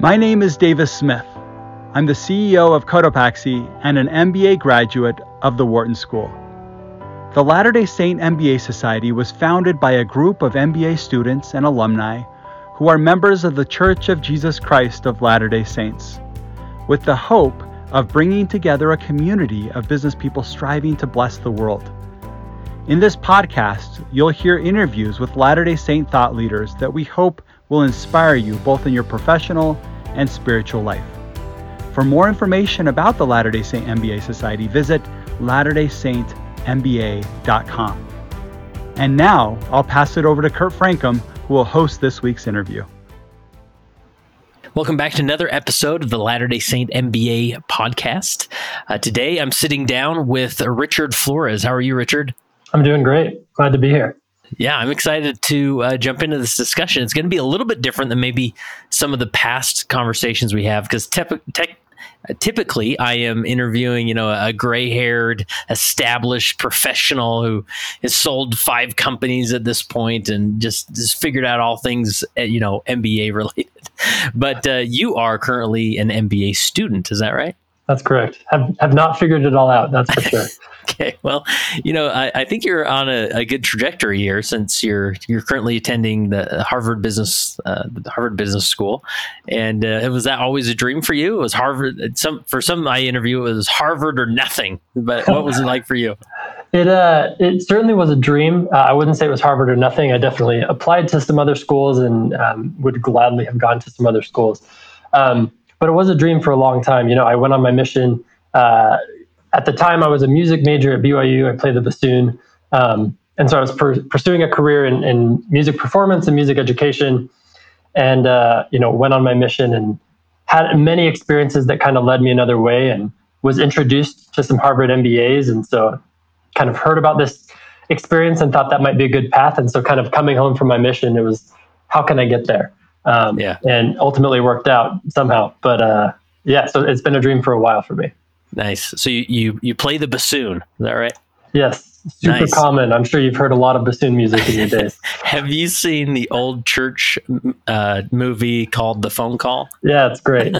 My name is Davis Smith. I'm the CEO of Cotopaxi and an MBA graduate of the Wharton School. The Latter day Saint MBA Society was founded by a group of MBA students and alumni who are members of the Church of Jesus Christ of Latter day Saints, with the hope of bringing together a community of business people striving to bless the world. In this podcast, you'll hear interviews with Latter day Saint thought leaders that we hope will inspire you both in your professional and spiritual life. For more information about the Latter day Saint MBA Society, visit latterdaysaintmba.com. And now I'll pass it over to Kurt Francom, who will host this week's interview. Welcome back to another episode of the Latter day Saint MBA podcast. Uh, today I'm sitting down with Richard Flores. How are you, Richard? I'm doing great. Glad to be here. Yeah, I'm excited to uh, jump into this discussion. It's going to be a little bit different than maybe some of the past conversations we have because te- te- typically I am interviewing, you know, a gray-haired, established professional who has sold five companies at this point and just just figured out all things, uh, you know, MBA related. But uh, you are currently an MBA student, is that right? That's correct. Have have not figured it all out. That's for sure. okay. Well, you know, I, I think you're on a, a, good trajectory here since you're you're currently attending the Harvard Business uh, the Harvard Business School, and uh, was that always a dream for you? It was Harvard? Some for some I interview it was Harvard or nothing. But what was it like for you? It uh, it certainly was a dream. Uh, I wouldn't say it was Harvard or nothing. I definitely applied to some other schools and um, would gladly have gone to some other schools. Um, but it was a dream for a long time. You know, I went on my mission. Uh, at the time, I was a music major at BYU. I played the bassoon. Um, and so I was per- pursuing a career in, in, music performance and music education. And, uh, you know, went on my mission and had many experiences that kind of led me another way and was introduced to some Harvard MBAs. And so kind of heard about this experience and thought that might be a good path. And so kind of coming home from my mission, it was, how can I get there? Um, yeah. And ultimately worked out somehow. But uh, yeah, so it's been a dream for a while for me. Nice. So you, you, you play the bassoon, is that right? Yes super nice. common. I'm sure you've heard a lot of bassoon music in your days. Have you seen the old church uh, movie called The Phone Call? Yeah, it's great.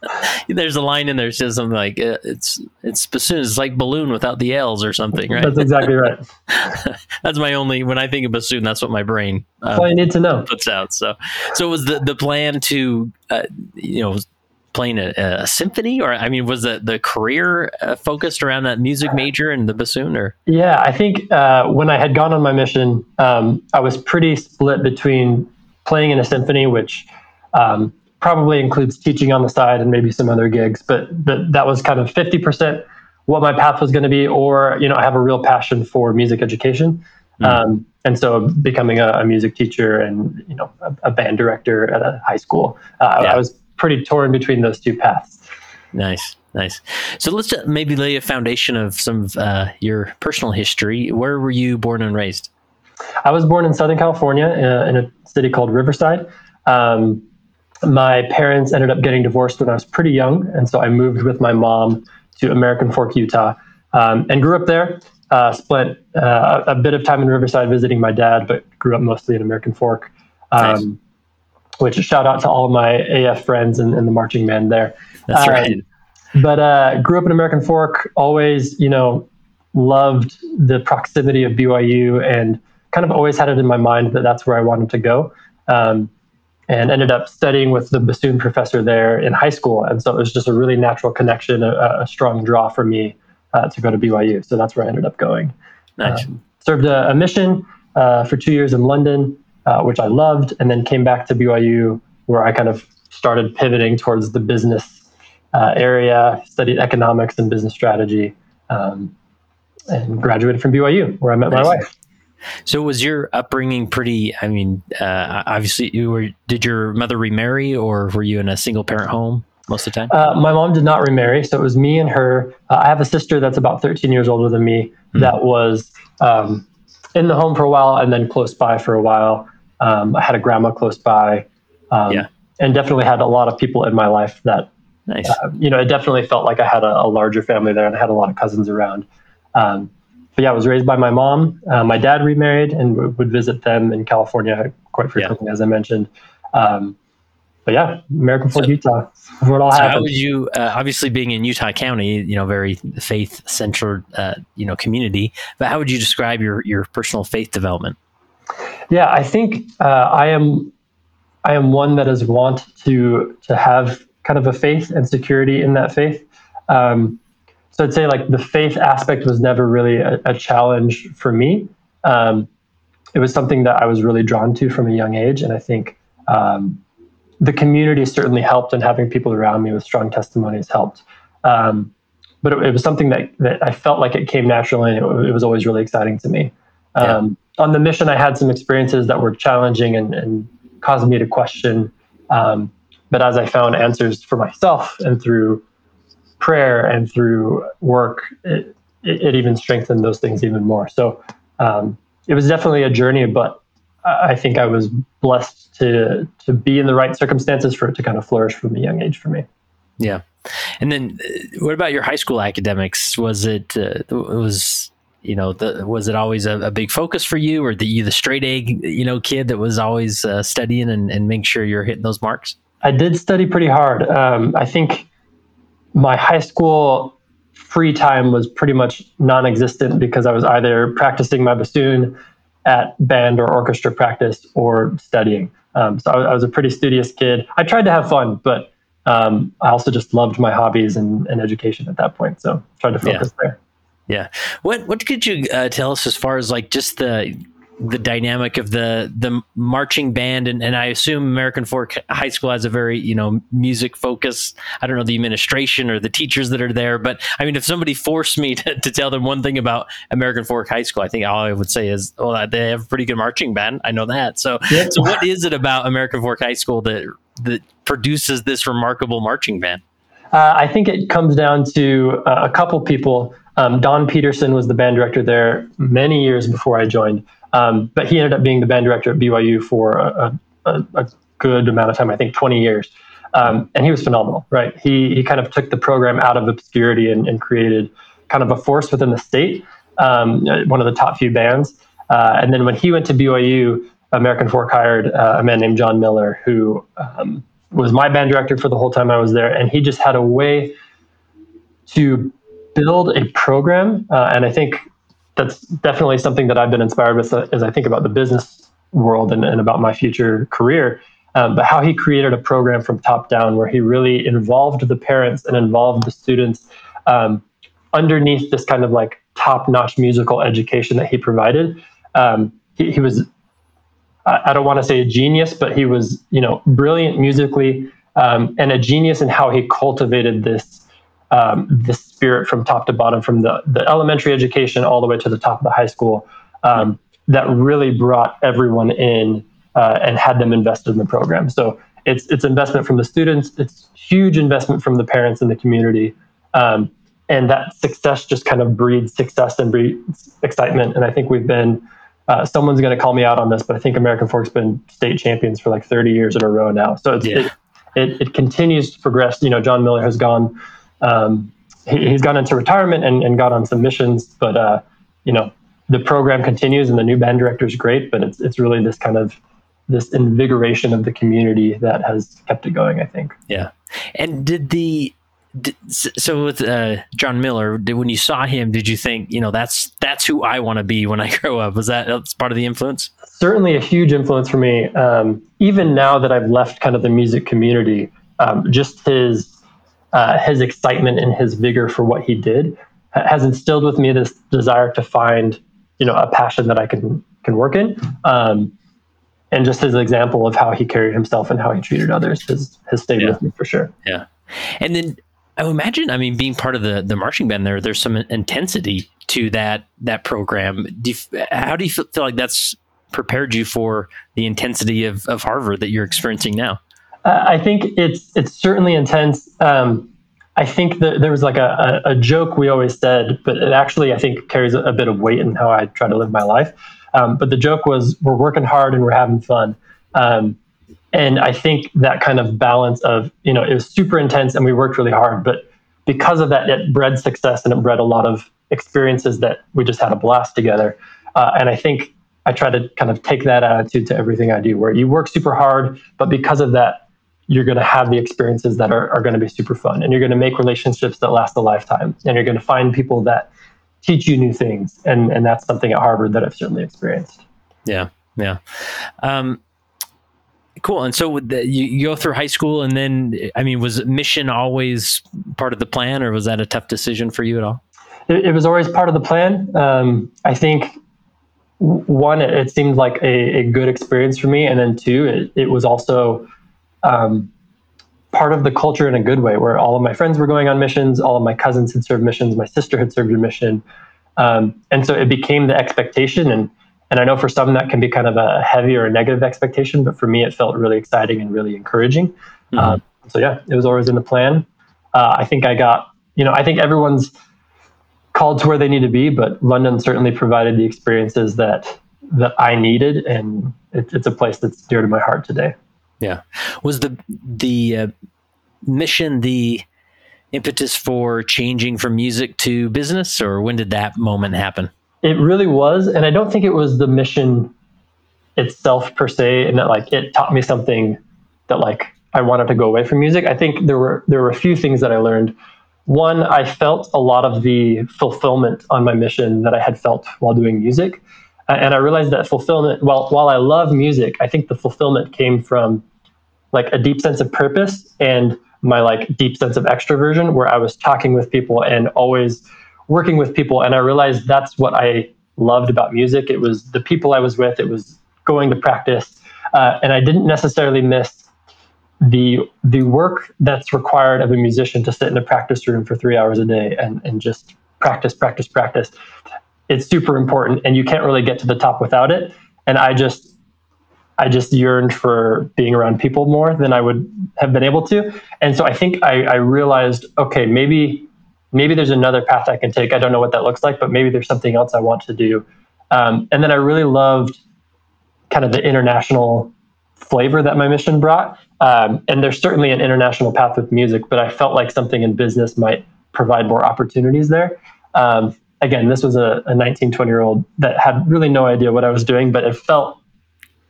There's a line in there that says something like uh, it's it's bassoon. It's like balloon without the L's or something, right? That's exactly right. that's my only when I think of bassoon. That's what my brain. Uh, you need to know. Puts out. So so was the the plan to uh, you know playing a, a, symphony or i mean was the, the career uh, focused around that music major and the bassoon or yeah i think uh, when i had gone on my mission um, i was pretty split between playing in a symphony which um, probably includes teaching on the side and maybe some other gigs but, but that was kind of 50% what my path was going to be or you know i have a real passion for music education mm. um, and so becoming a, a, music teacher and you know a, a, band director at a high school uh, yeah. i was pretty torn between those two paths. Nice, nice. So let's maybe lay a foundation of some of uh, your personal history. Where were you born and raised? I was born in Southern California uh, in a city called Riverside. Um, my parents ended up getting divorced when I was pretty young, and so I moved with my mom to American Fork, Utah, um, and grew up there. Uh, spent uh, a bit of time in Riverside visiting my dad, but grew up mostly in American Fork. Um, nice which shout out to all of my AF friends and, and the marching band there. That's um, right. But uh, grew up in American Fork, always, you know, loved the proximity of BYU and kind of always had it in my mind that that's where I wanted to go. Um, and ended up studying with the bassoon professor there in high school. And so it was just a really natural connection, a, a strong draw for me uh, to go to BYU. So that's where I ended up going. Nice. Um, served a, a mission uh, for two years in London uh, which I loved, and then came back to BYU where I kind of started pivoting towards the business uh, area, studied economics and business strategy, um, and graduated from BYU where I met nice. my wife. So was your upbringing pretty? I mean, uh, obviously, you were. Did your mother remarry, or were you in a single parent home most of the time? Uh, my mom did not remarry, so it was me and her. Uh, I have a sister that's about 13 years older than me. Mm-hmm. That was um, in the home for a while, and then close by for a while. Um, I had a grandma close by, um, yeah. and definitely had a lot of people in my life that, nice. uh, you know, it definitely felt like I had a, a, larger family there, and I had a lot of cousins around. Um, but yeah, I was raised by my mom. Uh, my dad remarried and w- would visit them in California quite frequently, yeah. as I mentioned. Um, but yeah, American Fork, so, Utah. Where it all so happened. How would you, uh, obviously being in Utah County, you know, very faith centered, uh, you know, community. But how would you describe your your personal faith development? Yeah, I think uh, I am I am one that is want to to have kind of a faith and security in that faith. Um, so I'd say like the faith aspect was never really a, a challenge for me. Um, it was something that I was really drawn to from a young age, and I think um, the community certainly helped, and having people around me with strong testimonies helped. Um, but it, it, was something that, that I felt like it came naturally, and it, it was always really exciting to me. Yeah. On the mission, I had some experiences that were challenging and, and caused me to question. Um, but as I found answers for myself and through prayer and through work, it, it, even strengthened those things even more. So um, it was definitely a journey, but I think I was blessed to to be in the right circumstances for it to kind of flourish from a young age for me. Yeah, and then uh, what about your high school academics? Was it uh, was you know the, was it always a, a, big focus for you, or the you the straight A you know kid that was always uh, studying and and make sure you're hitting those marks? I did study pretty hard. Um, I think my high school free time was pretty much non-existent because I was either practicing my bassoon at band or orchestra practice or studying. Um, so I, I, was a pretty studious kid. I tried to have fun, but um, I also just loved my hobbies and, and, education at that point. So tried to focus yeah. there. Yeah. What What could you uh, tell us as far as like just the the dynamic of the the marching band and, and I assume American Fork High School has a very you know music focus. I don't know the administration or the teachers that are there, but I mean if somebody forced me to, to tell them one thing about American Fork High School, I think all I would say is, well they have a pretty good marching band." I know that. So yeah. so what is it about American Fork High School that that produces this remarkable marching band? Uh, I think it comes down to uh, a couple people. Um, Don Peterson was the band director there many years before I joined. Um, but he ended up being the band director at BYU for a, a, a good amount of time, I think 20 years. Um, and he was phenomenal, right? He, he kind of took the program out of obscurity and, and created kind of a force within the state, um, one of the top few bands. Uh, and then when he went to BYU, American Fork hired uh, a man named John Miller, who um, was my band director for the whole time I was there. And he just had a way to build a program. Uh, and I think that's definitely something that I've been inspired with uh, as I think about the business world and, and about my future career. Um, but how he created a program from top down where he really involved the parents and involved the students um, underneath this kind of like top notch musical education that he provided. Um, he, he, was, I, I don't want to say a genius, but he was, you know, brilliant musically um, and a genius in how he cultivated this um, the spirit from top to bottom, from the, the elementary education all the way to the top of the high school, um, that really brought everyone in uh, and had them invested in the program. So it's it's investment from the students, it's huge investment from the parents and the community, um, and that success just kind of breeds success and breeds excitement. And I think we've been. Uh, someone's going to call me out on this, but I think American Fork's been state champions for like 30 years in a row now. So yeah. it, it, it continues to progress. You know, John Miller has gone um, he, has gone into retirement and, and got on some missions, but uh, you know the program continues and the new band director is great, but it's it's really this kind of this invigoration of the community that has kept it going. I think. Yeah, and did the so with uh, John Miller, did, when you saw him, did you think, you know, that's that's who I want to be when I grow up? Was that that's part of the influence? Certainly, a huge influence for me. Um, even now that I've left kind of the music community, um, just his uh, his excitement and his vigor for what he did has instilled with me this desire to find, you know, a passion that I can can work in. Um, and just his example of how he carried himself and how he treated others has has stayed yeah. with me for sure. Yeah, and then I imagine, I mean, being part of the the marching band there, there's some intensity to that that program. Do you, how do you feel, feel like that's prepared you for the intensity of, of Harvard that you're experiencing now? I think it's it's certainly intense. Um, I think that there was like a, a, a, joke we always said, but it actually I think carries a, a, bit of weight in how I try to live my life. Um, but the joke was we're working hard and we're having fun. Um, and I think that kind of balance of you know it was super intense and we worked really hard, but because of that, it bred success and it bred a lot of experiences that we just had a blast together. Uh, and I think I try to kind of take that attitude to everything I do, where you work super hard, but because of that you're going to have the experiences that are, are going to be super fun and you're going to make relationships that last a lifetime and you're going to find people that teach you new things and and that's something at harvard that i've certainly experienced. Yeah yeah. Um, cool and so the, you, you, go through high school and then i mean was mission always part of the plan or was that a tough decision for you at all? It, it was always part of the plan. Um, i think one it, it seemed like a, a, good experience for me and then two it, it was also um, part of the culture in a good way, where all of my friends were going on missions, all of my cousins had served missions, my sister had served a mission, um, and so it became the expectation. And and I know for some that can be kind of a heavy or a negative expectation, but for me it felt really exciting and really encouraging. Mm-hmm. Um, so yeah, it was always in the plan. Uh, I think I got, you know, I think everyone's called to where they need to be, but London certainly provided the experiences that that I needed, and it, it's a place that's dear to my heart today. Yeah. Was the the uh, mission the impetus for changing from music to business, or when did that moment happen? It really was, and I don't think it was the mission itself per se, and that like it taught me something that like I wanted to go away from music. I think there were there were a few things that I learned. One, I felt a lot of the fulfillment on my mission that I had felt while doing music and I realized that fulfillment, while while I love music, I think the fulfillment came from like a deep sense of purpose and my like deep sense of extroversion, where I was talking with people and always working with people, and I realized that's what I loved about music. It was the people I was with. It was going to practice, uh, and I didn't necessarily miss the the work that's required of a musician to sit in a practice room for three hours a day and and just practice, practice, practice it's super important and you can't really get to the top without it. And i just i just yearned for being around people more than i would have been able to. And so i think i, I realized okay maybe maybe there's another path i can take. I don't know what that looks like but maybe there's something else i want to do. Um, and then i really loved kind of the international flavor that my mission brought. Um, and there's certainly an international path with music but i felt like something in business might provide more opportunities there. Um, again, this was a, a 19, 20 year old that had really no idea what I was doing, but it felt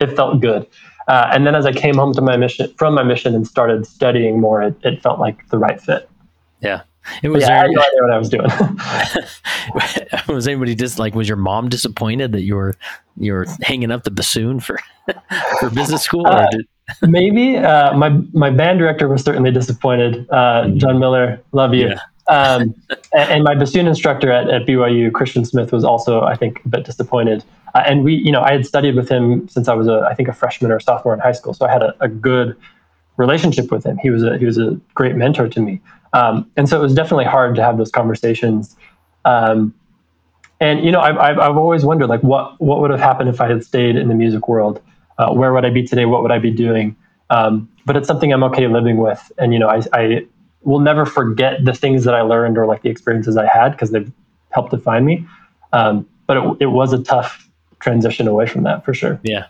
it felt good. Uh, and then as I came home to my mission from my mission and started studying more, it, it felt like the right fit. Yeah. It was. Yeah, very, I had no idea what I was doing. was anybody just like? Was your mom disappointed that you were you were hanging up the bassoon for for business school? Uh, did... maybe uh, my my band director was certainly disappointed. Uh, mm-hmm. John Miller, love you. Yeah. Um, and, my bassoon instructor at, at, BYU, Christian Smith, was also, I think, a bit disappointed. Uh, and we, you know, I had studied with him since I was, a, I think, a freshman or sophomore in high school, so I had a, a good relationship with him. He was a he was a great mentor to me, um, and so it was definitely hard to have those conversations. Um, and you know, I've, I've, I've always wondered, like, what what would have happened if I had stayed in the music world? Uh, where would I be today? What would I be doing? Um, but it's something I'm okay living with, and you know, I, I will never forget the things that I learned or like the experiences I had because they've helped define me. Um, but it, it was a tough transition away from that for sure. Yeah.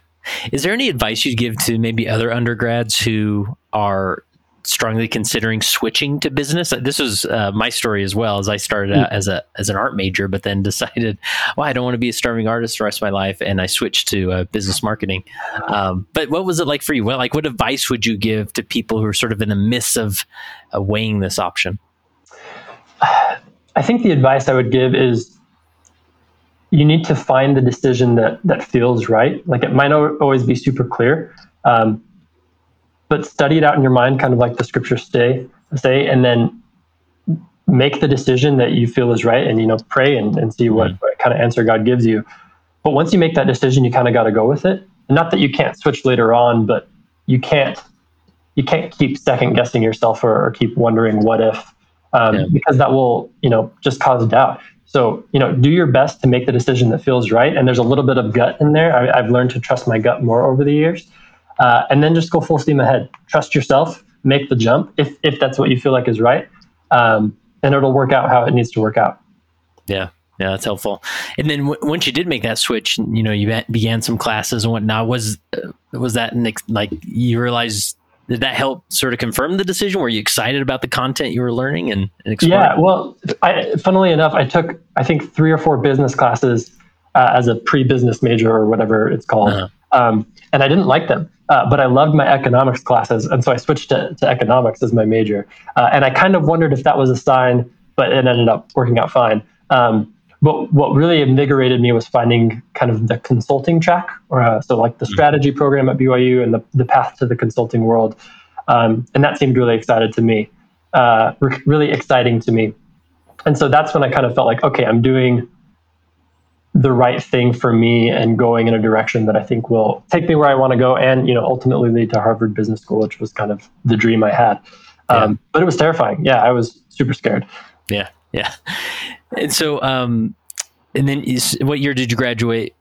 Is there any advice you'd give to maybe other undergrads who are strongly considering switching to business. This was uh, my story as well. As I started out as a as an art major, but then decided, well, I don't want to be a starving artist the rest of my life, and I switched to uh, business marketing. Um, but what was it like for you? Well, like, what advice would you give to people who are sort of in the midst of uh, weighing this option? I think the advice I would give is you need to find the decision that that feels right. Like it might not always be super clear. Um, but study it out in your mind, kind of like the scriptures say, say, and then make the decision that you feel is right, and you know, pray and, and see what, what kind of answer God gives you. But once you make that decision, you kind of got to go with it. not that you can't switch later on, but you can't you can't keep second guessing yourself or, or keep wondering what if, um, yeah. because that will you know just cause doubt. So you know, do your best to make the decision that feels right. And there's a little bit of gut in there. I, I've learned to trust my gut more over the years uh, and then just go full steam ahead. Trust yourself, make the jump if if that's what you feel like is right, um, and it'll work out how it needs to work out. Yeah. Yeah, that's helpful. And then w- once you did make that switch, you know, you began some classes and whatnot. Was uh, was that like you realized did that help sort of confirm the decision? Were you excited about the content you were learning and, and exploring? Yeah, well, I, funnily enough, I took I think three or four business classes uh, as a pre-business major or whatever it's called, uh-huh. um, and I didn't like them uh, but I loved my economics classes, and so I switched to, to economics as my major. Uh, and I kind of wondered if that was a sign, but it ended up working out fine. Um, but what really invigorated me was finding kind of the consulting track, or uh, so like the mm-hmm. strategy program at BYU and the, the path to the consulting world. Um, and that seemed really excited to me, uh, re- really exciting to me. And so that's when I kind of felt like, okay, I'm doing the right thing for me and going in a direction that I think will take me where I want to go and, you know, ultimately lead to Harvard Business School, which was kind of the dream I had. Um, yeah. But it was terrifying. Yeah, I was super scared. Yeah, yeah. And so, um, and then is, what year did you graduate?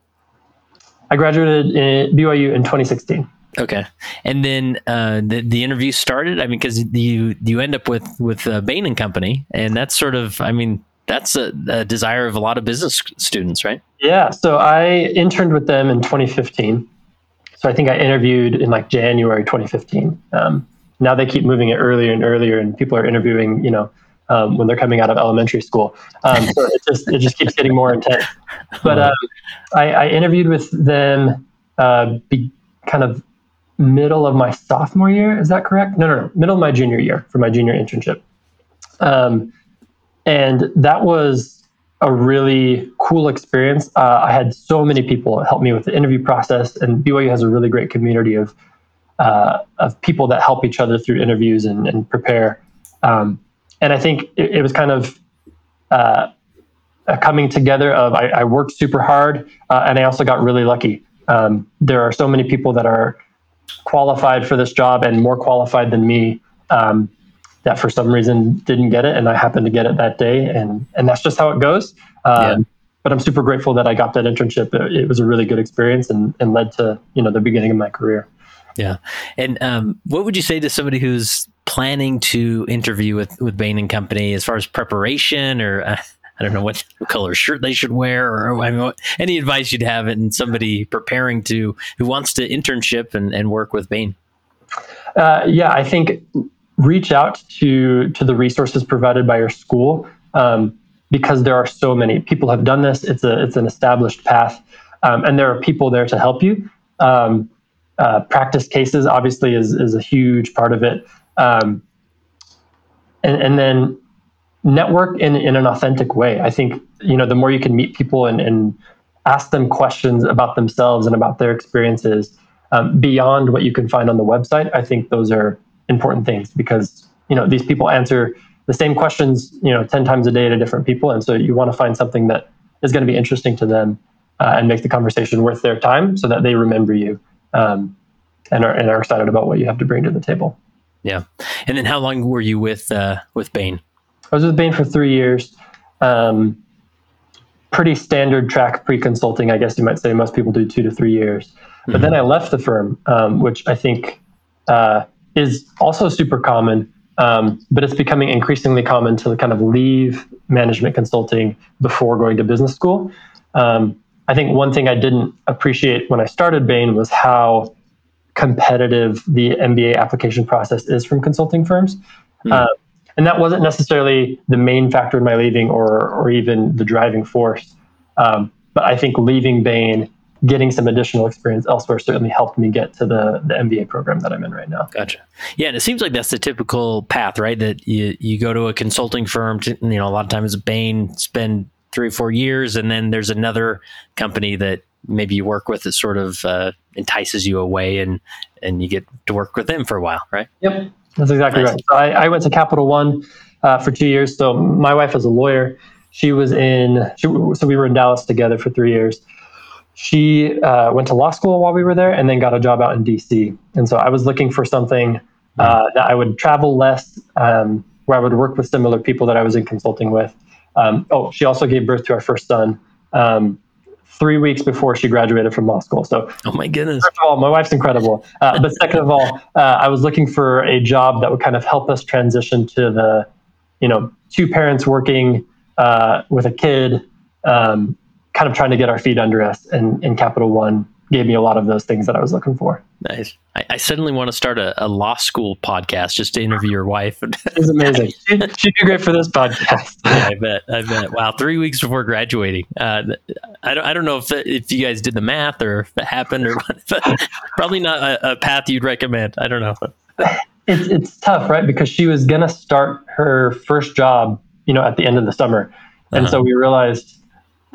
I graduated in BYU in 2016. Okay, and then uh, the the interview started. I mean, because you you end up with with uh, Bain and Company, and that's sort of, I mean, that's a, a, desire of a lot of business students, right? Yeah. So I interned with them in 2015. So I think I interviewed in like January 2015. Um, now they keep moving it earlier and earlier, and people are interviewing, you know, um, when they're coming out of elementary school. Um, so it just it just keeps getting more intense. But um, I, I, interviewed with them uh, be, kind of middle of my sophomore year. Is that correct? No, no, no, middle of my junior year for my junior internship. And that was a really cool experience. Uh, I had so many people help me with the interview process, and BYU has a really great community of uh, of people that help each other through interviews and, and prepare. Um, and I think it, it was kind of uh, a coming together of I, I worked super hard, uh, and I also got really lucky. Um, there are so many people that are qualified for this job and more qualified than me. Um, that for some reason didn't get it, and I happened to get it that day, and and that's just how it goes. Um, yeah. But I'm super grateful that I got that internship. It, it, was a really good experience and, and led to you know the beginning of my career. Yeah, and um, what would you say to somebody who's planning to interview with with Bain and Company as far as preparation, or uh, I don't know what color shirt they should wear, or I mean, what, any advice you'd have in somebody preparing to who wants to internship and, and work with Bain? Uh, yeah, I think reach out to to the resources provided by your school um, because there are so many people have done this. It's a it's an established path, um, and there are people there to help you. Um, uh, practice cases obviously is is a huge part of it, um, and and then network in in an authentic way. I think you know the more you can meet people and and ask them questions about themselves and about their experiences um, beyond what you can find on the website. I think those are important things because you know these people answer the same questions you know 10 times a day to different people. And so you want to find something that is going to be interesting to them uh, and make the conversation worth their time so that they remember you um, and, are, and are excited about what you have to bring to the table. Yeah. And then how long were you with uh, with bain? I was with bain for three years. Um, pretty standard track pre-consulting i guess you might say. Most people do two to three years. But mm-hmm. then i left the firm um, which i think uh, is also super common, um, but it's becoming increasingly common to kind of leave management consulting before going to business school. Um, I think one thing I didn't appreciate when I started Bain was how competitive the MBA application process is from consulting firms. Mm. Uh, and that wasn't necessarily the main factor in my leaving or, or even the driving force. Um, but I think leaving Bain getting some additional experience elsewhere certainly helped me get to the, the MBA program that I'm in right now. Gotcha. Yeah, and it seems like that's the typical path, right? That you you go to a consulting firm, to, you know, a lot of times Bain, spend three or four years, and then there's another company that maybe you work with that sort of uh, entices you away, and and you get to work with them for a while, right? Yep, that's exactly nice. right. So I, I, went to Capital One uh, for two years. So my wife is a lawyer. She was in, she, so we were in Dallas together for three years she uh, went to law school while we were there and then got a job out in DC. And so I was looking for something uh, that I would travel less, um, where I would work with similar people that I was in consulting with. Um, oh, she also gave birth to our first son um, three weeks before she graduated from law school. So, oh my goodness! First of all, my wife's incredible. Uh, but second of all, uh, I was looking for a job that would kind of help us transition to the, you know, two parents working uh, with a kid. Kind of trying to get our feet under us. And, and Capital One gave me a lot of those things that I was looking for. Nice. I, I suddenly want to start a, a, law school podcast just to interview your wife. She's amazing. She, would be great for this podcast. yeah, I bet. I bet. Wow, three weeks before graduating. Uh, I don't. I don't know if if you guys did the math or if it happened or what. probably not a, a, path you'd recommend. I don't know. It's it's tough, right? Because she was gonna start her first job, you know, at the end of the summer, and uh-huh. so we realized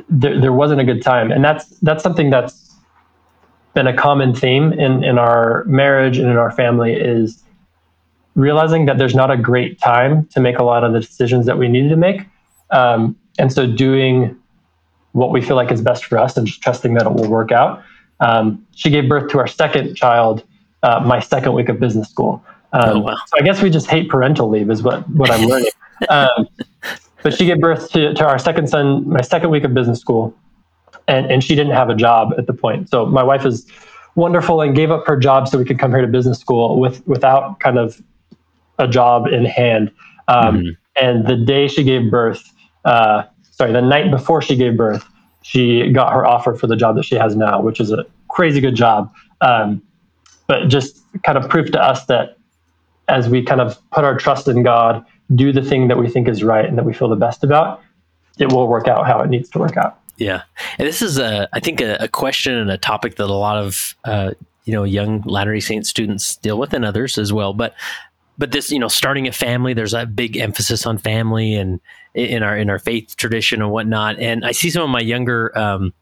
there, there wasn't a good time, and that's that's something that's been a common theme in, in our marriage and in our family is realizing that there's not a great time to make a lot of the decisions that we needed to make. Um, and so doing what we feel like is best for us and just trusting that it will work out. Um, she gave birth to our second child, uh, my second week of business school. Um, oh, wow. So I guess we just hate parental leave is what, what I'm learning. Um, but she gave birth to, to our second son, my second week of business school and, and she didn't have a job at the point. So my wife is wonderful and gave up her job so we could come here to business school with without kind of a job in hand. Um, mm-hmm. And the day she gave birth, uh, sorry, the night before she gave birth, she got her offer for the job that she has now, which is a crazy good job. Um, but just kind of proof to us that as we kind of put our trust in God, do the thing that we think is right and that we feel the best about, it will work out how it needs to work out. Yeah, and this is a I think a, a question and a topic that a lot of uh, you know young Latter Day Saint students deal with, and others as well. But but this you know starting a family, there's a big emphasis on family and in our in our faith tradition and whatnot. And I see some of my younger um,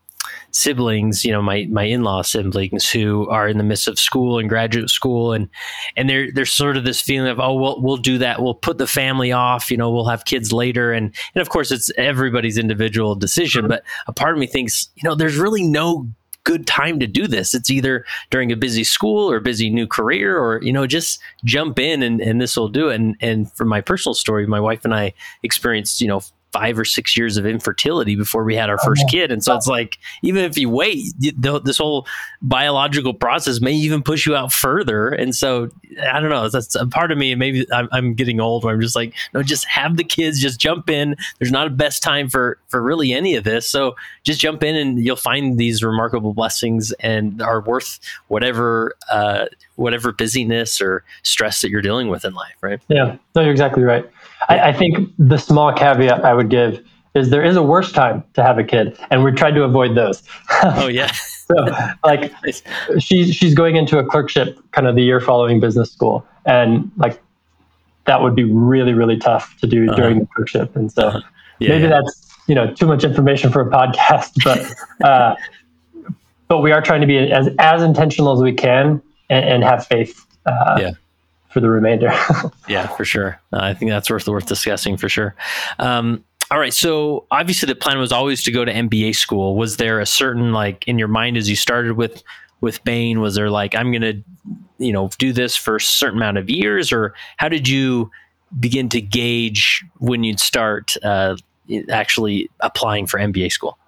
siblings, you know, my my in law siblings who are in the midst of school and graduate school, and and there there's sort of this feeling of oh well we'll do that. We'll put the family off, you know, we'll have kids later, and and of course it's everybody's individual decision, but a part of me thinks you know there's really no good time to do this. It's either during a busy school or busy new career, or you know, just jump in and, and this will do it. And and from my personal story, my wife and I experienced, you know, five or six years of infertility before we had our first oh, kid. And so it's like, even if you wait, this whole biological process may even push you out further. And so I don't know. That's a part of me. Maybe I'm, I'm getting old where I'm just like, no, just have the kids, just jump in. There's not a best time for, for really any of this. So just jump in and you'll find these remarkable blessings and are worth whatever, uh, whatever busyness or stress that you're dealing with in life. Right. Yeah. No, you're exactly right. I, I think the small caveat I would give is there is a worse time to have a kid, and we tried to avoid those. oh yeah. so like she's she's going into a clerkship kind of the year following business school, and like that would be really really tough to do uh-huh. during the clerkship, and so uh-huh. yeah, maybe yeah. that's you know too much information for a podcast, but uh, but we are trying to be as as intentional as we can and, and have faith. Uh, yeah for the remainder. yeah, for sure. Uh, I think that's worth worth discussing for sure. Um, all right. So obviously the plan was always to go to MBA school. Was there a certain like in your mind as you started with with Bain? Was there like I'm going to you know do this for a certain amount of years, or how did you begin to gauge when you'd start uh, actually applying for MBA school?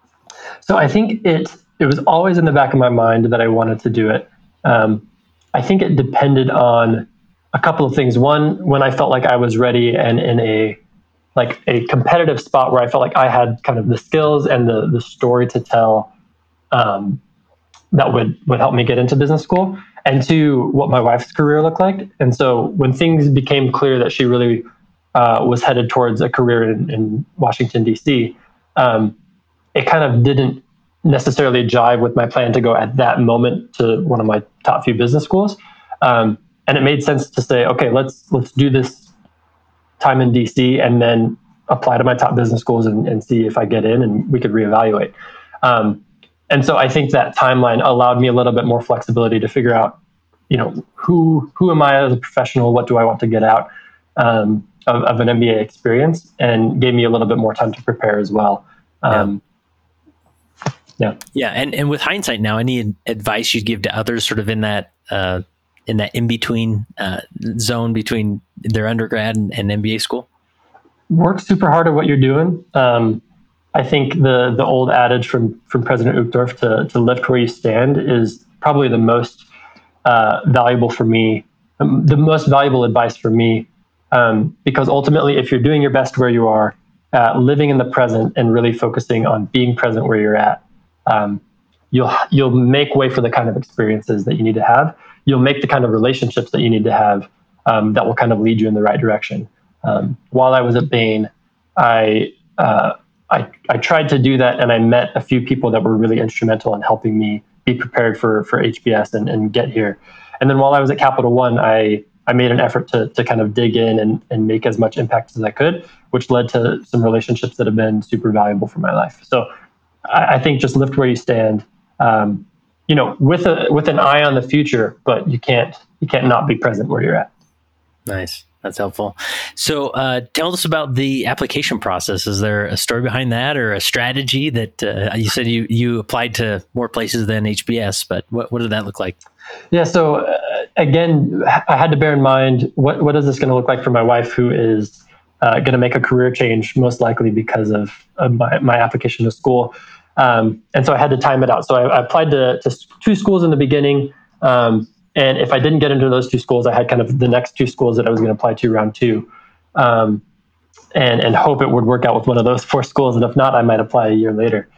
So I think it it was always in the back of my mind that I wanted to do it. Um, I think it depended on a couple of things. One, when I felt like I was ready and in a like a competitive spot where I felt like I had kind of the skills and the the story to tell um, that would would help me get into business school. And two, what my wife's career looked like. And so when things became clear that she really uh, was headed towards a career in, in Washington D.C., um, it kind of didn't necessarily jive with my plan to go at that moment to one of my top few business schools. Um, and it made sense to say, okay, let's let's do this time in DC and then apply to my top business schools and, and see if I get in, and we could reevaluate. Um, and so I think that timeline allowed me a little bit more flexibility to figure out, you know, who who am I as a professional? What do I want to get out um, of, of, an MBA experience? And gave me a little bit more time to prepare as well. Um, yeah. yeah. Yeah. And, and with hindsight now, any advice you'd give to others sort of in that uh, in that in between uh, zone between their undergrad and, and, MBA school? Work super hard at what you're doing. Um, I think the the old adage from from President Uchtdorf to to lift where you stand is probably the most uh, valuable for me, um, the most valuable advice for me, um, because ultimately, if you're doing your best where you are, uh, living in the present and really focusing on being present where you're at, um, you'll you'll make way for the kind of experiences that you need to have you'll make the kind of relationships that you need to have um, that will kind of lead you in the right direction. Um, while I was at Bain, I, uh, I, I tried to do that, and I met a few people that were really instrumental in helping me be prepared for for HBS and, and get here. And then while I was at Capital One, I I made an effort to, to kind of dig in and, and make as much impact as I could, which led to some relationships that have been super valuable for my life. So I, I think just lift where you stand, um, you know, with a with an eye on the future, but you can't you can't not be present where you're at. Nice. That's helpful. So, uh, tell us about the application process. Is there a story behind that, or a strategy that uh, you said you you applied to more places than HBS? But what what did that look like? Yeah. So uh, again, I had to bear in mind what what is this going to look like for my wife, who is uh, going to make a career change, most likely because of, of my, my application to school. Um, and so I had to time it out. So I, I applied to, to, two schools in the beginning. Um, and if I didn't get into those two schools, I had kind of the next two schools that I was going to apply to round two, um, and and hope it would work out with one of those four schools. And if not, I might apply a year later.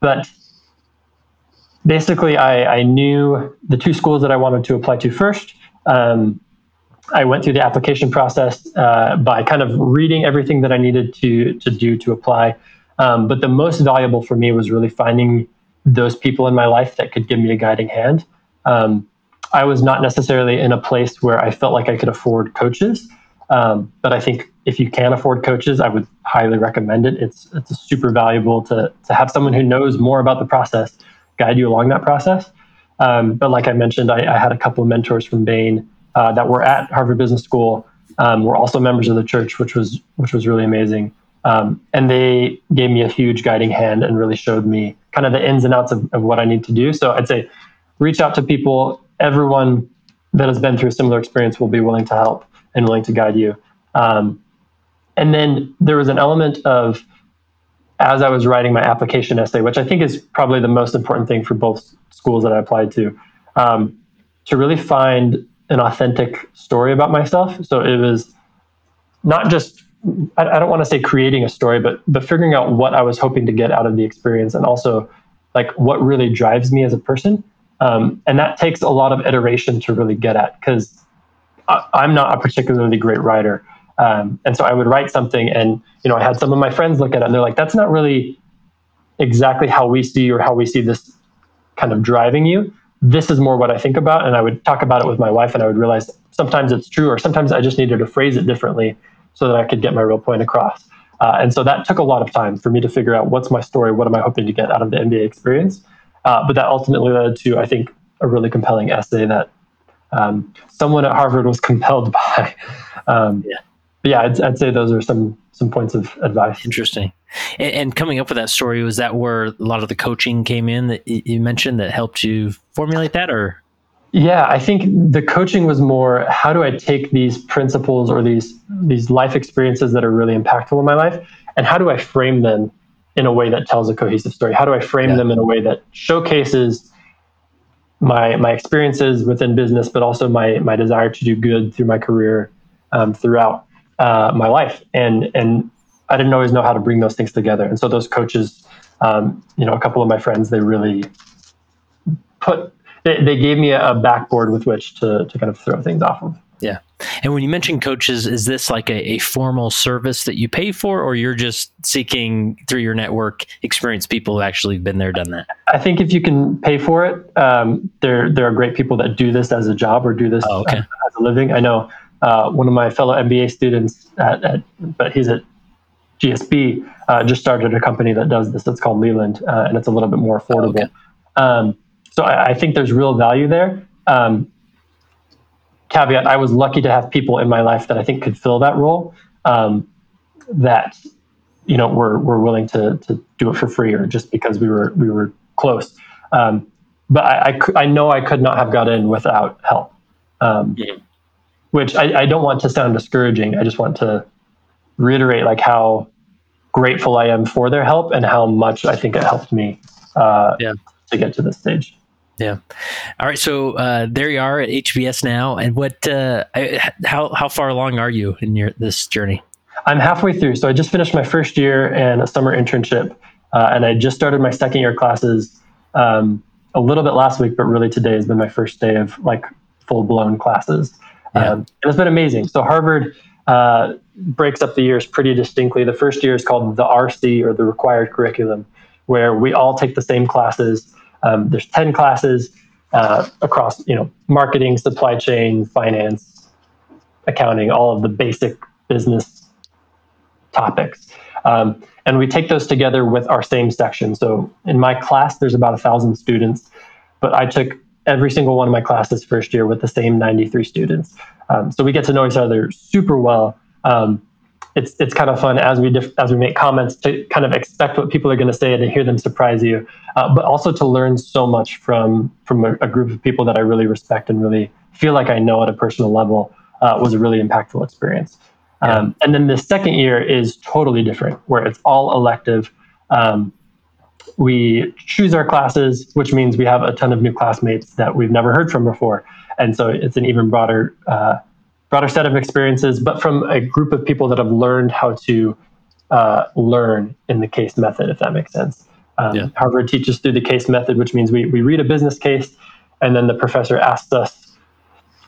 But basically, I, I knew the two schools that I wanted to apply to first. Um, I went through the application process uh, by kind of reading everything that I needed to to do to apply. Um, but the most valuable for me was really finding those people in my life that could give me a guiding hand. Um, I was not necessarily in a place where I felt like I could afford coaches. Um, but I think if you can afford coaches, I would highly recommend it. It's it's super valuable to to have someone who knows more about the process guide you along that process. Um, but like I mentioned, I, I, had a couple of mentors from Bain uh, that were at Harvard Business School. Um, were also members of the church, which was which was really amazing. Um, and they gave me a huge guiding hand and really showed me kind of the ins and outs of, of what I need to do. So I'd say reach out to people everyone that has been through a similar experience will be willing to help and willing to guide you. Um, and then there was an element of, as I was writing my application essay, which I think is probably the most important thing for both schools that I applied to, um, to really find an authentic story about myself. So it was not just I, I don't want to say creating a story, but but figuring out what I was hoping to get out of the experience, and also like what really drives me as a person. Um, and that takes a lot of iteration to really get at because I'm not a particularly great writer. Um, and so I would write something, and you know, I had some of my friends look at it, and they're like, "That's not really exactly how we see or how we see this kind of driving you. This is more what I think about." And I would talk about it with my wife, and I would realize sometimes it's true, or sometimes I just needed to phrase it differently so that I could get my real point across. Uh, and so that took a lot of time for me to figure out what's my story, what am I hoping to get out of the MBA experience. Uh, but that ultimately led to, I think, a really compelling essay that um, someone at Harvard was compelled by. Um, yeah. yeah, I'd, I'd, say those are some some points of advice. Interesting. And, and, coming up with that story, was that where a lot of the coaching came in that you mentioned that helped you formulate that, or? Yeah, I think the coaching was more how do I take these principles or these these life experiences that are really impactful in my life, and how do I frame them in a way that tells a cohesive story? How do I frame yeah. them in a way that showcases my my experiences within business, but also my my desire to do good through my career um, throughout uh, my life? And and I didn't always know how to bring those things together. And so those coaches, um, you know, a couple of my friends, they really put they, they gave me a, a backboard with which to to kind of throw things off of. Yeah. And when you mention coaches, is this like a, a, formal service that you pay for, or you're just seeking through your network experienced people who actually been there, done that? I think if you can pay for it, um, there there are great people that do this as a job or do this oh, okay. as, as, a living. I know uh, one of my fellow MBA students, at, at but he's at GSB, uh, just started a company that does this. It's called Leland, uh, and it's a little bit more affordable. Oh, okay. um, so I, I, think there's real value there. Um, caveat, I was lucky to have people in my life that I think could fill that role. Um, that you know were were willing to to do it for free or just because we were we were close. Um, but I, I, I know I could not have got in without help. Um, Which I, I don't want to sound discouraging. I just want to reiterate like how grateful I am for their help and how much I think it helped me uh, yeah. to get to this stage. Yeah. All right. So uh, there you are at HBS now. And what? Uh, how how far along are you in your this journey? I'm halfway through. So I just finished my first year and a summer internship, uh, and I just started my second year classes um, a little bit last week. But really, today has been my first day of like full blown classes. Yeah. Um, and it's been amazing. So Harvard uh, breaks up the years pretty distinctly. The first year is called the RC or the required curriculum, where we all take the same classes. Um, there's 10 classes uh, across, you know, marketing, supply chain, finance, accounting, all of the basic business topics. Um, and we take those together with our same section. So in my class, there's about a thousand students, but I took every single one of my classes first year with the same 93 students. Um, so we get to know each other super well. Um, it's it's kind of fun as we as we make comments to kind of expect what people are going to say and to hear them surprise you, uh, but also to learn so much from from a, a, group of people that I really respect and really feel like I know at a personal level uh, was a really impactful experience. Yeah. Um, and then the second year is totally different, where it's all elective. Um, we choose our classes, which means we have a ton of new classmates that we've never heard from before, and so it's an even broader uh, broader set of experiences, but from a group of people that have learned how to uh, learn in the case method, if that makes sense. Um, yeah. Harvard teaches through the case method, which means we, we read a business case and then the professor asks us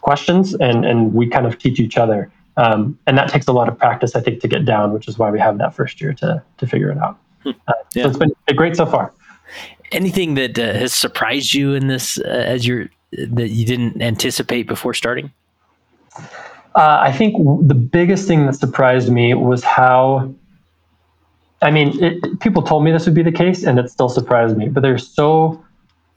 questions and, and we kind of teach each other. Um, and that takes a lot of practice, I think, to get down, which is why we have that first year to, to figure it out. Hmm. Uh, yeah. So it's been great so far. Anything that uh, has surprised you in this uh, as you're that you didn't anticipate before starting? Uh, I think the biggest thing that surprised me was how. I mean, it, people told me this would be the case, and it still surprised me. But there's so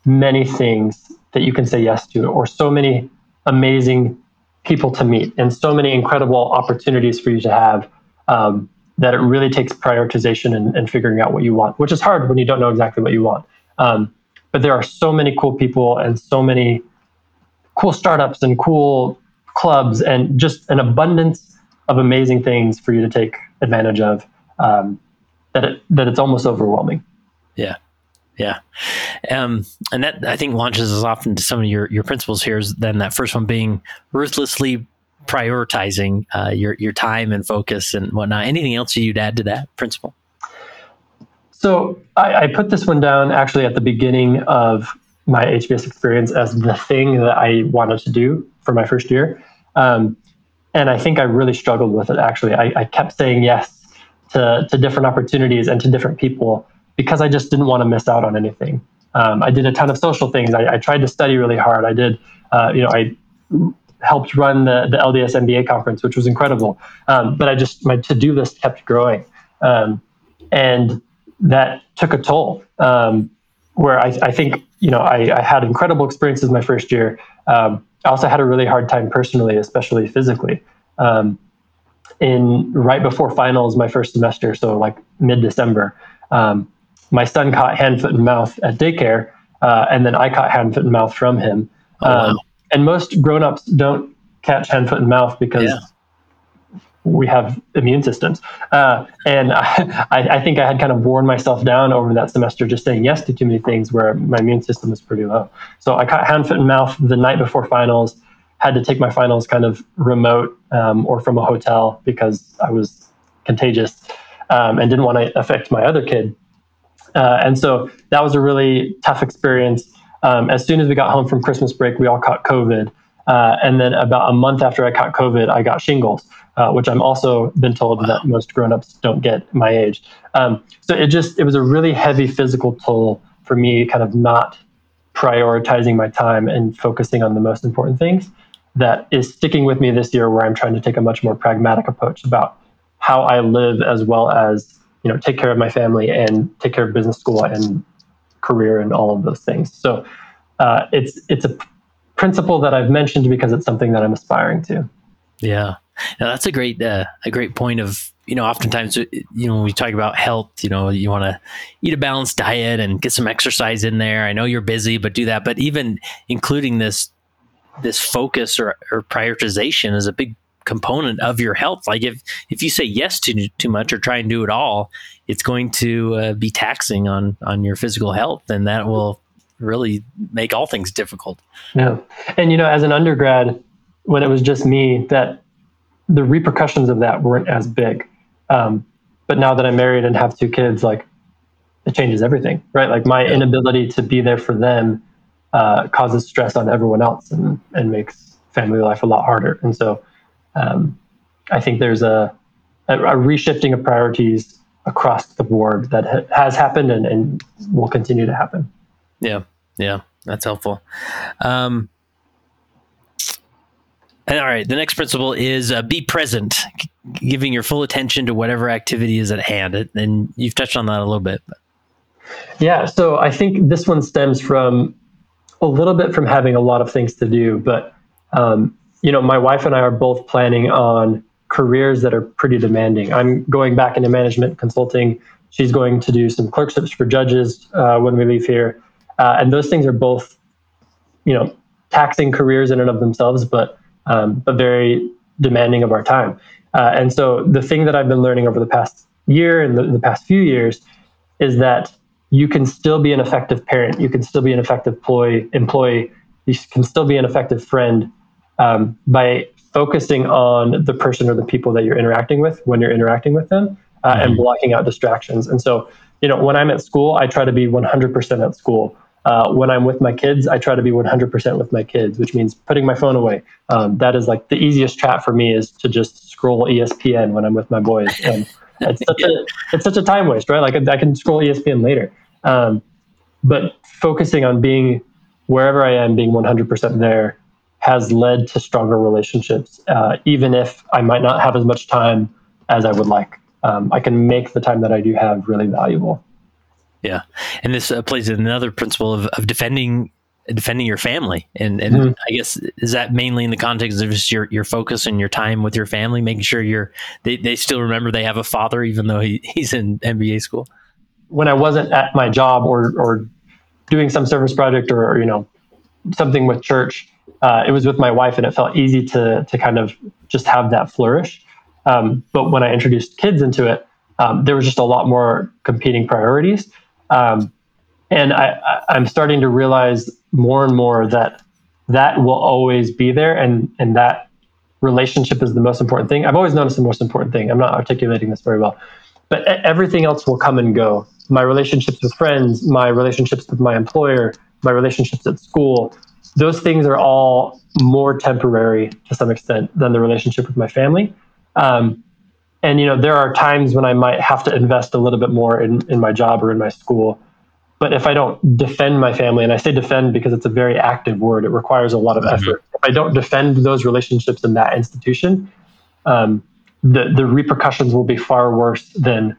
many things that you can say yes to, or so many amazing people to meet, and so many incredible opportunities for you to have. Um, that it really takes prioritization and, and, figuring out what you want, which is hard when you don't know exactly what you want. Um, but there are so many cool people and so many cool startups and cool clubs and just an abundance of amazing things for you to take advantage of um, that it, that it's almost overwhelming. Yeah. Yeah. Um, and that I think launches us off into some of your, your principles here is then that first one being ruthlessly prioritizing uh, your, your time and focus and whatnot. Anything else you'd add to that principle? So I, I put this one down actually at the beginning of my HBS experience as the thing that I wanted to do for my first year. Um, and I think I really struggled with it actually. I, I kept saying yes to, to different opportunities and to different people because I just didn't want to miss out on anything. Um, I did a ton of social things. I, I tried to study really hard. I did, uh, you know, I helped run the, the LDS MBA conference, which was incredible. Um, but I just, my to do list kept growing. Um, and that took a toll. Um, where I, I, think, you know, I, I, had incredible experiences my first year. I also had a really hard time personally, especially physically. Um, in right before finals, my first semester, so like mid December, um, my son caught hand, foot, and mouth at daycare, uh, and then I caught hand, foot, and mouth from him. Oh, wow. Um, and most grown-ups don't catch hand, foot, and mouth because yeah we have immune systems. Uh, and I, I, think I had kind of worn myself down over that semester just saying yes to too many things where my immune system was pretty low. So I caught hand, foot, and mouth the night before finals, had to take my finals kind of remote um, or from a hotel because I was contagious um, and didn't want to affect my other kid. Uh, and so that was a really tough experience. Um, as soon as we got home from Christmas break, we all caught COVID. Uh, and then about a month after I caught COVID, I got shingles uh, which I'm also been told wow. that most grown-ups don't get my age. Um, so it just it was a really heavy physical toll for me, kind of not prioritizing my time and focusing on the most important things. That is sticking with me this year, where I'm trying to take a much more pragmatic approach about how I live, as well as you know take care of my family and take care of business school and career and all of those things. So uh, it's it's a principle that I've mentioned because it's something that I'm aspiring to. Yeah. Now that's a great uh, a great point of you know oftentimes uh, you know when we talk about health you know you want to eat a balanced diet and get some exercise in there. I know you're busy, but do that. But even including this this focus or, or prioritization is a big component of your health. Like if if you say yes to too much or try and do it all, it's going to uh, be taxing on on your physical health, and that will really make all things difficult. Yeah, and you know, as an undergrad, when it was just me, that the repercussions of that weren't as big. Um, but now that I'm married and have two kids, like it changes everything, right? Like my inability to be there for them uh, causes stress on everyone else and, and makes family life a lot harder. And so um, I think there's a, a, a reshifting of priorities across the board that ha- has happened and, and will continue to happen. Yeah, yeah, that's helpful. Um, and all right, the next principle is uh, be present, giving your full attention to whatever activity is at hand. And you've touched on that a little bit. Yeah, so I think this one stems from a little bit from having a lot of things to do, but um, you know, my wife and I are both planning on careers that are pretty demanding. I'm going back into management consulting. She's going to do some clerkships for judges uh, when we leave here, uh, and those things are both, you know, taxing careers in and of themselves, but um, but very demanding of our time. Uh, and so the thing that I've been learning over the past year and the, the past few years is that you can still be an effective parent, you can still be an effective employee, employee, you can still be an effective friend um, by focusing on the person or the people that you're interacting with when you're interacting with them uh, mm-hmm. and blocking out distractions. And so, you know, when I'm at school, I try to be 100% at school. Uh, when I'm with my kids, I try to be 100% with my kids, which means putting my phone away. Um, that is like the easiest trap for me is to just scroll ESPN when I'm with my boys. And it's such a it's such a time waste, right? Like I can scroll ESPN later. Um, but focusing on being wherever I am, being 100% there, has led to stronger relationships. Uh, even if I might not have as much time as I would like, um, I can make the time that I do have really valuable. Yeah, and this uh, plays another principle of, of defending defending your family, and and mm-hmm. I guess is that mainly in the context of just your your focus and your time with your family, making sure you're they, they still remember they have a father even though he, he's in MBA school. When I wasn't at my job or or doing some service project or, or you know something with church, uh, it was with my wife, and it felt easy to to kind of just have that flourish. Um, but when I introduced kids into it, um, there was just a lot more competing priorities. Um, and I, I'm starting to realize more and more that that will always be there, and and that relationship is the most important thing. I've always known it's the most important thing. I'm not articulating this very well, but everything else will come and go. My relationships with friends, my relationships with my employer, my relationships at school, those things are all more temporary to some extent than the relationship with my family. Um, and you know there are times when i might have to invest a little bit more in, in my job or in my school. But if i don't defend my family and i say defend because it's a very active word it requires a lot of mm-hmm. effort. If i don't defend those relationships in that institution um, the, the repercussions will be far worse than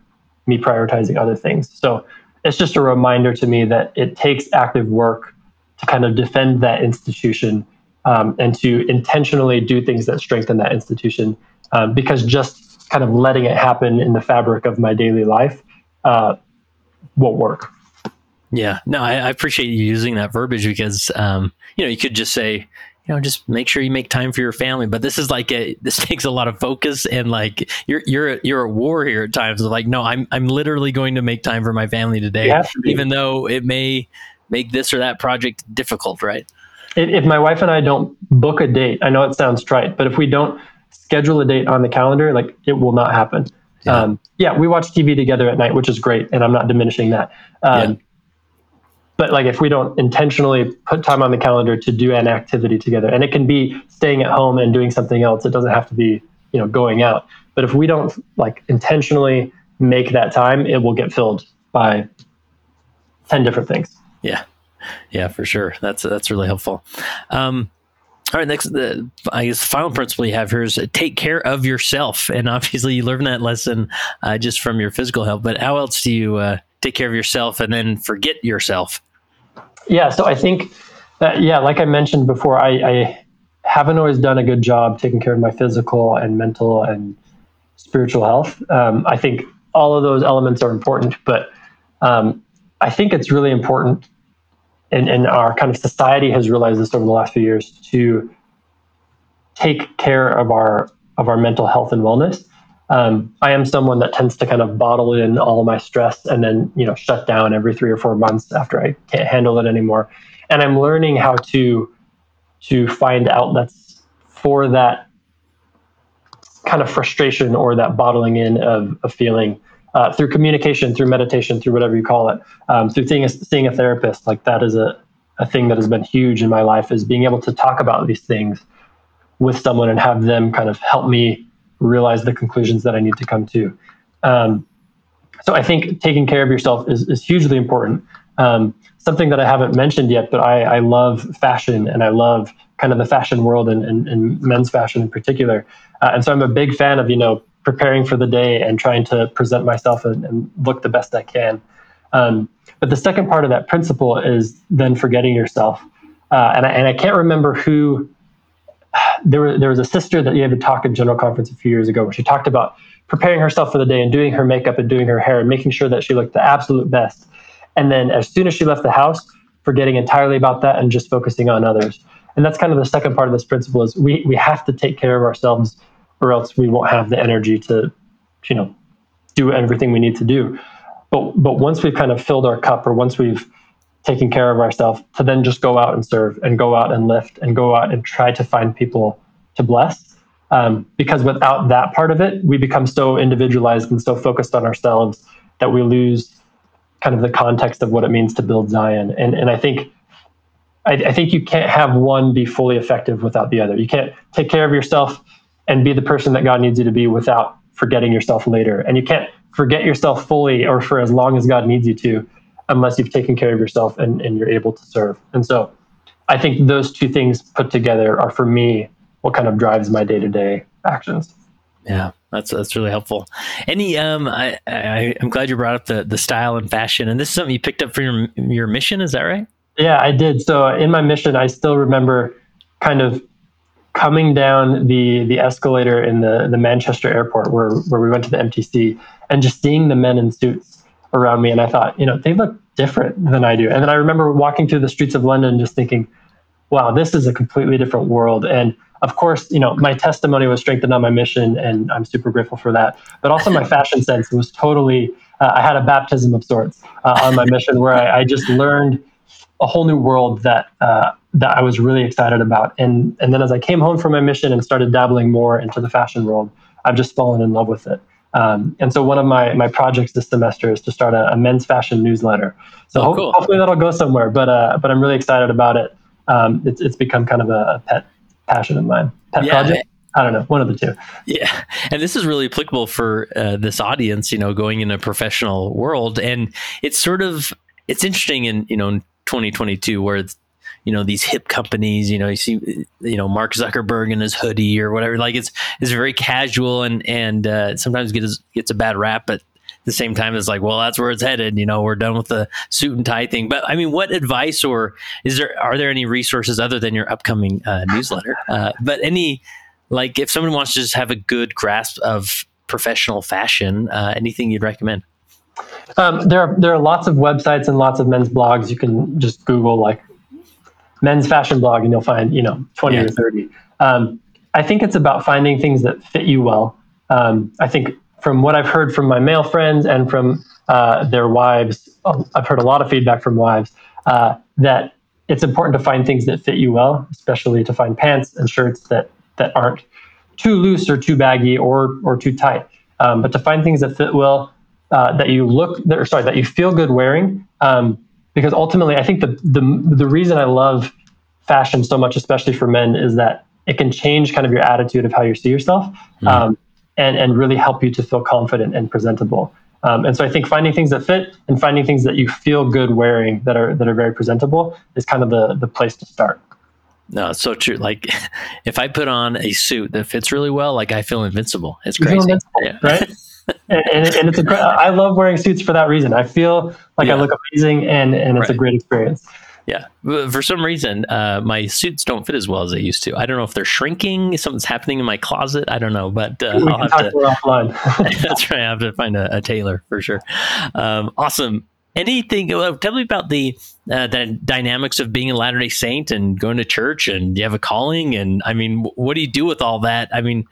me prioritizing other things. So it's just a reminder to me that it takes active work to kind of defend that institution um, and to intentionally do things that strengthen that institution um, because just kind of letting it happen in the fabric of my daily life uh, won't work. Yeah, no, I, I, appreciate you using that verbiage because um, you know you could just say you know just make sure you make time for your family, but this is like a this takes a lot of focus and like you're you're you're at war here at times. Like no, I'm I'm literally going to make time for my family today, to even though it may make this or that project difficult, right? If my wife and I don't book a date, I know it sounds trite, but if we don't schedule a date on the calendar, like it will not happen. Yeah. Um, yeah, we watch TV together at night, which is great, and I'm not diminishing that. Um, yeah. But like, if we don't intentionally put time on the calendar to do an activity together, and it can be staying at home and doing something else. It doesn't have to be, you know, going out. But if we don't like intentionally make that time, it will get filled by ten different things. Yeah, yeah, for sure. That's that's really helpful. Um, all right, next, the I guess the final principle you have here is take care of yourself, and obviously you learn that lesson uh, just from your physical health. But how else do you uh, take care of yourself and then forget yourself? Yeah, so I think that yeah, like I mentioned before, I, I haven't always done a good job taking care of my physical and mental and spiritual health. Um, I think all of those elements are important, but um, I think it's really important and, and our kind of society has realized this over the last few years to take care of our of our mental health and wellness. Um, I am someone that tends to kind of bottle in all my stress and then you know shut down every three or four months after I can't handle it anymore. And I'm learning how to to find outlets for that kind of frustration or that bottling in of a feeling uh, through communication, through meditation, through whatever you call it, um, through seeing a, seeing a therapist. Like that is a, a thing that has been huge in my life is being able to talk about these things with someone and have them kind of help me realize the conclusions that I need to come to. Um, so I think taking care of yourself is, is hugely important. Um, something that I haven't mentioned yet, but I, I, love fashion and I love kind of the fashion world and, and, and men's fashion in particular. Uh, and so I'm a big fan of, you know, preparing for the day and trying to present myself and, and look the best I can. Um, but the second part of that principle is then forgetting yourself. Uh, and, I, and I can't remember who, there, were, there was a sister that gave a talk at General Conference a few years ago where she talked about preparing herself for the day and doing her makeup and doing her hair and making sure that she looked the absolute best. And then as soon as she left the house, forgetting entirely about that and just focusing on others. And that's kind of the second part of this principle is we, we have to take care of ourselves or else we won't have the energy to, you know, do everything we need to do. But but once we've kind of filled our cup or once we've taken care of ourselves to then just go out and serve and go out and lift and go out and try to find people to bless. Um, because without that part of it, we become so individualized and so focused on ourselves that we lose kind of the context of what it means to build Zion. And and I think I, I think you can't have one be fully effective without the other. You can't take care of yourself and be the person that God needs you to be without forgetting yourself later. And you can't forget yourself fully or for as long as God needs you to unless you've taken care of yourself and, and you're able to serve. And so I think those two things put together are for me what kind of drives my day to day actions. Yeah, that's that's really helpful. Any, um, I, I am glad you brought up the the style and fashion, and this is something you picked up for your your mission. Is that right? Yeah, I did. So in my mission, I still remember kind of coming down the the escalator in the the Manchester airport where where we went to the MTC and just seeing the men in suits around me, and I thought, you know, they look different than I do. And then I remember walking through the streets of London, just thinking, wow, this is a completely different world. And of course, you know, my testimony was strengthened on my mission, and I'm super grateful for that. But also, my fashion sense was totally. Uh, I had a baptism of sorts uh, on my mission, where I, I, just learned a whole new world that uh, that I was really excited about. And and then as I came home from my mission and started dabbling more into the fashion world, I've just fallen in love with it. Um, and so one of my my projects this semester is to start a, a men's fashion newsletter. So oh, cool. hopefully that'll go somewhere. But uh, but I'm really excited about it. Um, it's it's become kind of a, a pet passion of mine. Pet yeah, project. I don't know, one of the two. Yeah, and this is really applicable for uh, this audience. You know, going in a professional world, and it's sort of it's interesting in you know in 2022 where it's you know these hip companies you know you see you know mark zuckerberg in his hoodie or whatever. Like it's it's very casual and and uh, sometimes gets gets a bad rap but at the same time it's like well that's where it's headed you know we're done with the suit and tie thing. But i mean what advice or is there are there any resources other than your upcoming uh, newsletter? Uh, but any like if someone wants to just have a good grasp of professional fashion uh, anything you'd recommend? Um, there are there are lots of websites and lots of men's blogs. You can just google like men's fashion blog and you'll find you know 20 yeah. or 30 um, i think it's about finding things that fit you well um, i think from what I've heard from my male friends and from uh, their wives, I've heard a lot of feedback from wives uh, that it's important to find things that fit you well, especially to find pants and shirts that that aren't too loose or too baggy or or too tight. Um, but to find things that fit well, uh, that you look, that, or sorry, that you feel good wearing. Um, because ultimately, I think the the the reason I love fashion so much, especially for men, is that it can change kind of your attitude of how you see yourself. Mm. Um, and, and really help you to feel confident and presentable. Um, and so I think finding things that fit and finding things that you feel good wearing that are that are very presentable is kind of the the place to start. No, it's so true. Like if I put on a suit that fits really well, like I feel invincible. It's crazy, invincible, yeah. right? and, and, and, it's a, I love wearing suits for that reason. I feel like yeah. I look amazing, and and it's right. a great experience. Yeah. For some reason, uh, my suits don't fit as well as they used to. I don't know if they're shrinking. Something's happening in my closet. I don't know, but uh, I'll have to. Offline. that's right. I have to find a, a tailor for sure. Um, awesome. Anything? Tell me about the uh, the dynamics of being a Latter Day Saint and going to church, and you have a calling. And I mean, what do you do with all that? I mean,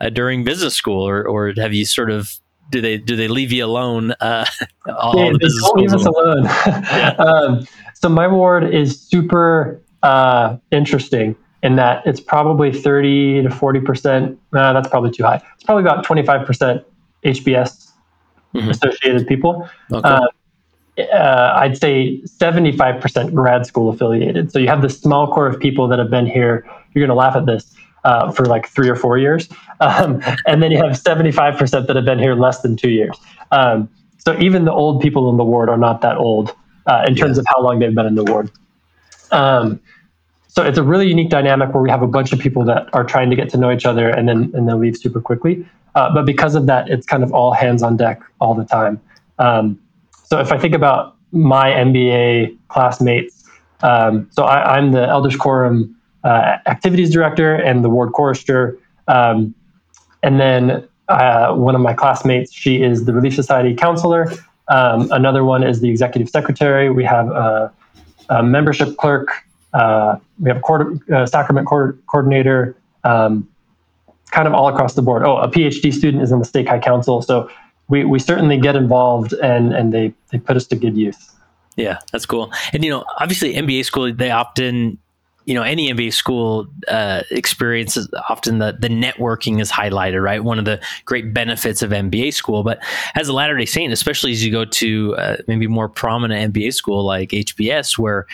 uh, during business school, or or have you sort of do they do they leave you alone? Uh, all the business don't leave us alone. yeah. um, so my ward is super uh, interesting in that it's probably 30 to 40 percent. Uh, that's probably too high. It's probably about 25 percent HBS mm-hmm. associated people. Okay. Uh, uh, I'd say 75% grad school affiliated. So you have this small core of people that have been here. You're going to laugh at this. Uh, for like three or four years, um, and then you have 75% that have been here less than two years. Um, so even the old people in the ward are not that old uh, in terms of how long they've been in the ward. Um, so it's a really unique dynamic where we have a bunch of people that are trying to get to know each other and then and then leave super quickly. Uh, but because of that, it's kind of all hands on deck all the time. Um, so if I think about my MBA classmates, um, so I, am the Elders Quorum activities director and the ward chorister. Um, and then uh, one of my classmates, she is the Relief Society counselor. Um, another one is the executive secretary. We have a, a membership clerk. Uh, we have a court, uh, sacrament court, coordinator, um, kind of all across the board. Oh, a PhD student is in the stake high council. So we, we certainly get involved and, and they, they put us to good use. Yeah, that's cool. And, you know, obviously MBA school, they often you know any MBA school uh, experience is often the the networking is highlighted, right? One of the great benefits of MBA school. But as a Latter Day Saint, especially as you go to uh, maybe more prominent MBA school like HBS, where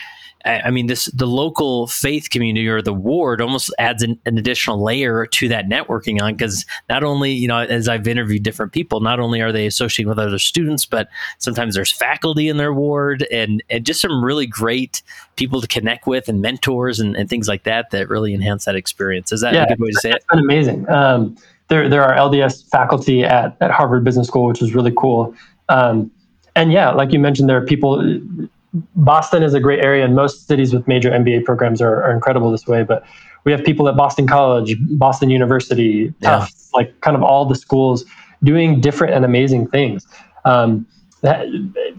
I mean, this the local faith community or the ward almost adds an, an additional layer to that networking on because not only you know as I've interviewed different people, not only are they associating with other students, but sometimes there's faculty in their ward and and just some really great people to connect with and mentors and, and things like that that really enhance that experience. Is that yeah, a good way to say it? Been amazing. Um, there there are LDS faculty at at Harvard Business School, which is really cool. Um, and yeah, like you mentioned, there are people Boston is a great area, and most cities with major MBA programs are, are incredible this way. But we have people at Boston College, Boston University, Tufts, yeah. like kind of all the schools doing different and amazing things. Um, that,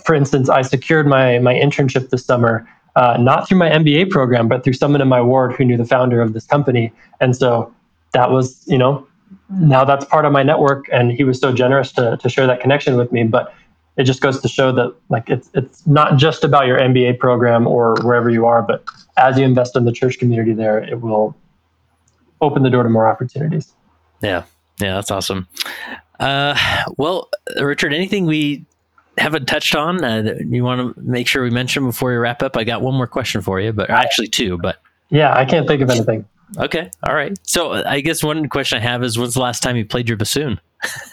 for instance, I secured my my internship this summer, uh, not through my MBA program, but through someone in my ward who knew the founder of this company, and so that was, you know, now that's part of my network, and he was so generous to to share that connection with me. But it just goes to show that like it's it's not just about your MBA program or wherever you are, but as you invest in the church community there, it will open the door to more opportunities. Yeah, yeah, that's awesome. Uh, well, Richard, anything we haven't touched on uh, that you want to make sure we mention before we wrap up? I got one more question for you, but actually two, but yeah, I can't think of anything. Okay, all right. So I guess one question I have is, when's the last time you played your bassoon?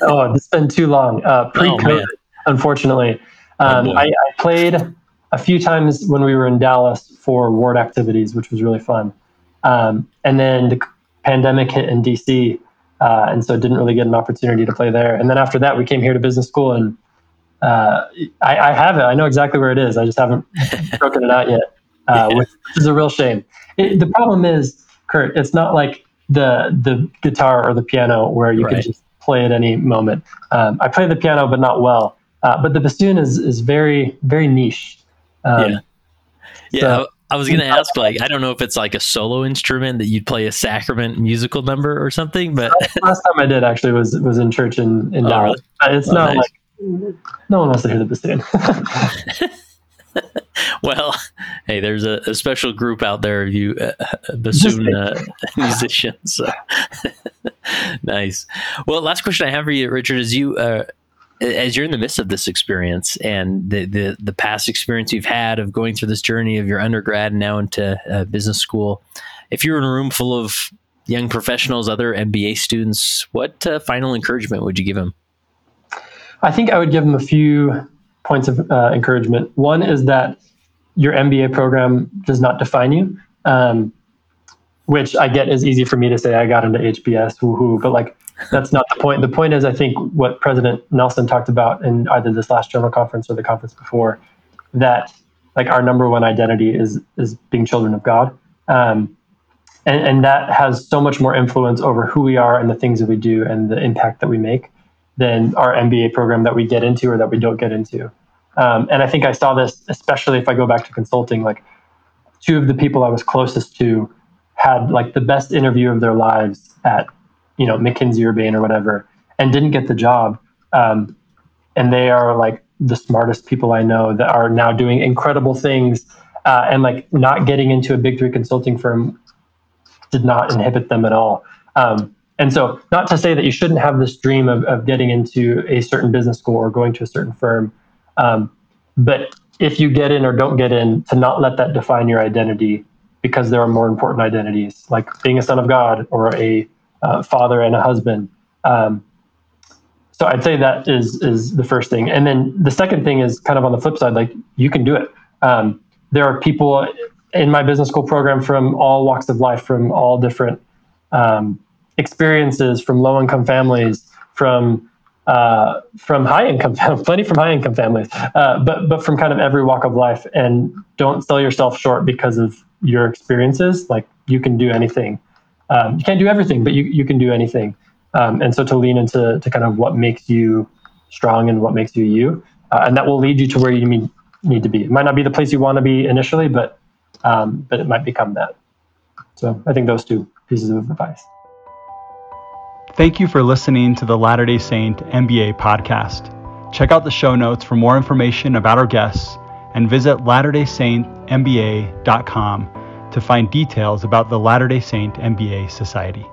oh, it's been too long. Uh, pre-COVID. Oh, unfortunately. Um, I, I, played a few times when we were in Dallas for ward activities, which was really fun. Um, and then the pandemic hit in DC, uh, and so didn't really get an opportunity to play there. And then after that, we came here to business school, and uh, I, I, have it. I know exactly where it is. I just haven't broken it out yet, uh, yeah. which is a real shame. It, the problem is, Kurt, it's not like the the guitar or the piano where you right. can just play at any moment. Um, I play the piano, but not well. Uh, but the bassoon is is very very niche. Um, yeah. Yeah. So, I was going to ask, like, I don't know if it's like a solo instrument that you'd play a sacrament musical number or something, but last time I did actually was was in church in in oh, Dallas. Really? It's oh, not nice. like no one wants to hear the bassoon. well, hey, there's a, a, special group out there of you uh, bassoon uh, musicians. So. nice. Well, last question I have for you, Richard, is you uh, as you're in the midst of this experience and the, the, the past experience you've had of going through this journey of your undergrad and now into uh, business school, if you're in a room full of young professionals, other MBA students, what uh, final encouragement would you give them? I think I would give them a few points of uh, encouragement. One is that your MBA program does not define you, um, which I get is easy for me to say. I got into HBS, woohoo! But like that's not the point. The point is, I think what President Nelson talked about in either this last general conference or the conference before, that like our number one identity is is being children of God, um, and, and that has so much more influence over who we are and the things that we do and the impact that we make than our MBA program that we get into or that we don't get into. Um, and I think I saw this, especially if I go back to consulting, like two of the people I was closest to had like the best interview of their lives at you know McKinsey or Bain or whatever, and didn't get the job. Um, and they are like the smartest people I know that are now doing incredible things, uh, and like not getting into a big three consulting firm did not inhibit them at all. Um, and so, not to say that you shouldn't have this dream of, of getting into a certain business school or going to a certain firm, um, but if you get in or don't get in, to not let that define your identity because there are more important identities, like being a son of God or a father and a husband. Um, so I'd say that is is the first thing, and then the second thing is kind of on the flip side, like you can do it. Um, there are people in my business school program from all walks of life, from all different um, experiences, from low income families, from uh, from high income, plenty from high income families, uh, but but from kind of every walk of life. And don't sell yourself short because of your experiences. Like you can do anything. Um, you can't do everything, but you you can do anything. Um, and so to lean into to kind of what makes you strong and what makes you you, uh, and that will lead you to where you need need to be. It might not be the place you want to be initially, but um, but it might become that. So I think those two pieces of advice. Thank you for listening to the Latter day Saint MBA podcast. Check out the show notes for more information about our guests and visit latterdaysaintmba.com to find details about the Latter day Saint MBA Society.